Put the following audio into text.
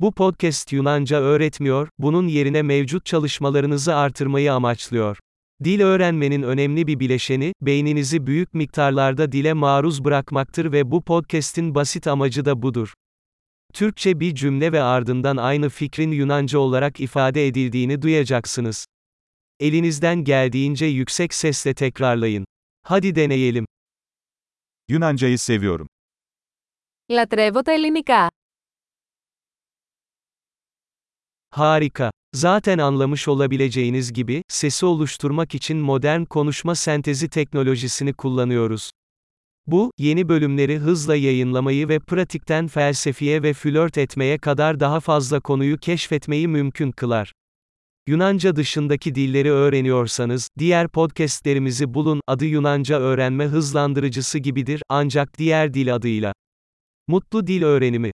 Bu podcast Yunanca öğretmiyor, bunun yerine mevcut çalışmalarınızı artırmayı amaçlıyor. Dil öğrenmenin önemli bir bileşeni, beyninizi büyük miktarlarda dile maruz bırakmaktır ve bu podcast'in basit amacı da budur. Türkçe bir cümle ve ardından aynı fikrin Yunanca olarak ifade edildiğini duyacaksınız. Elinizden geldiğince yüksek sesle tekrarlayın. Hadi deneyelim. Yunancayı seviyorum. Λατρεύω τα ελληνικά. Harika. Zaten anlamış olabileceğiniz gibi, sesi oluşturmak için modern konuşma sentezi teknolojisini kullanıyoruz. Bu, yeni bölümleri hızla yayınlamayı ve pratikten felsefiye ve flört etmeye kadar daha fazla konuyu keşfetmeyi mümkün kılar. Yunanca dışındaki dilleri öğreniyorsanız, diğer podcastlerimizi bulun, adı Yunanca öğrenme hızlandırıcısı gibidir, ancak diğer dil adıyla. Mutlu dil öğrenimi